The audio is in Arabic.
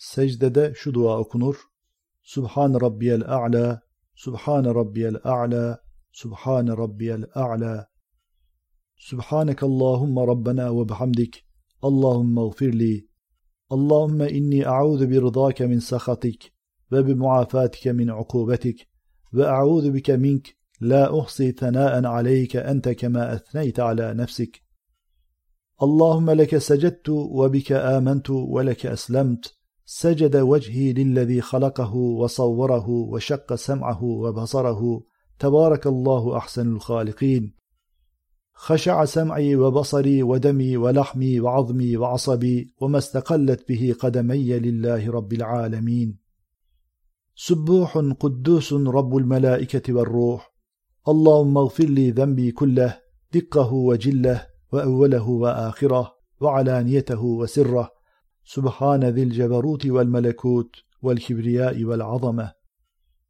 Secdede şu dua okunur. Subhan rabbiyel a'la, Subhan rabbiyel a'la, Subhan rabbiyel a'la. Subhaneke Allahumma rabbena ve bihamdik. Allahumma gfir li. Allahümme inni a'udhu bi rıdake min sakhatik ve bi muafatike min ukubetik ve a'udhu bike mink la uhsi thana'an aleyke ente kema ethneyte ala nefsik. اللهم لك سجدت وبك آمنت ولك أسلمت سجد وجهي للذي خلقه وصوره وشق سمعه وبصره. تبارك الله أحسن الخالقين. خشع سمعي وبصري ودمي ولحمي وعظمي وعصبي وما استقلت به قدمي لله رب العالمين. سبوح قدوس رب الملائكة والروح. اللهم اغفر لي ذنبي كله دقه وجله وأوله وآخره وعلانيته وسره. سبحان ذي الجبروت والملكوت والكبرياء والعظمة.